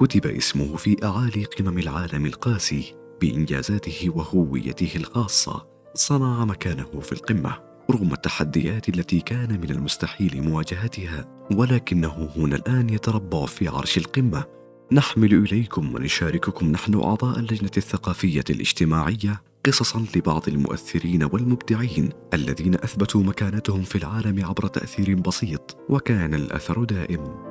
كتب اسمه في أعالي قمم العالم القاسي بإنجازاته وهويته الخاصة صنع مكانه في القمة رغم التحديات التي كان من المستحيل مواجهتها ولكنه هنا الآن يتربع في عرش القمة. نحمل إليكم ونشارككم نحن أعضاء اللجنة الثقافية الاجتماعية قصصا لبعض المؤثرين والمبدعين الذين أثبتوا مكانتهم في العالم عبر تأثير بسيط وكان الأثر دائم.